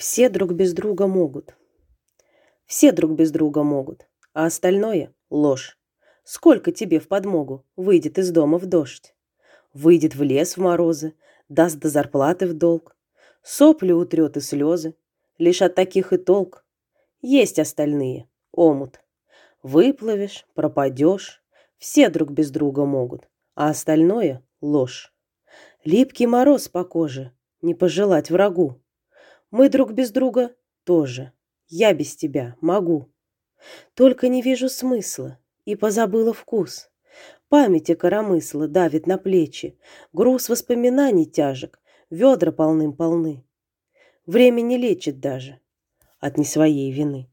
Все друг без друга могут. Все друг без друга могут, а остальное — ложь. Сколько тебе в подмогу выйдет из дома в дождь? Выйдет в лес в морозы, даст до зарплаты в долг. Сопли утрет и слезы. Лишь от таких и толк. Есть остальные, омут. Выплывешь, пропадешь. Все друг без друга могут, а остальное — ложь. Липкий мороз по коже, не пожелать врагу. Мы друг без друга тоже. Я без тебя могу. Только не вижу смысла и позабыла вкус. Памяти коромысла давит на плечи, груз воспоминаний тяжек, ведра полным-полны. Время не лечит даже от не своей вины.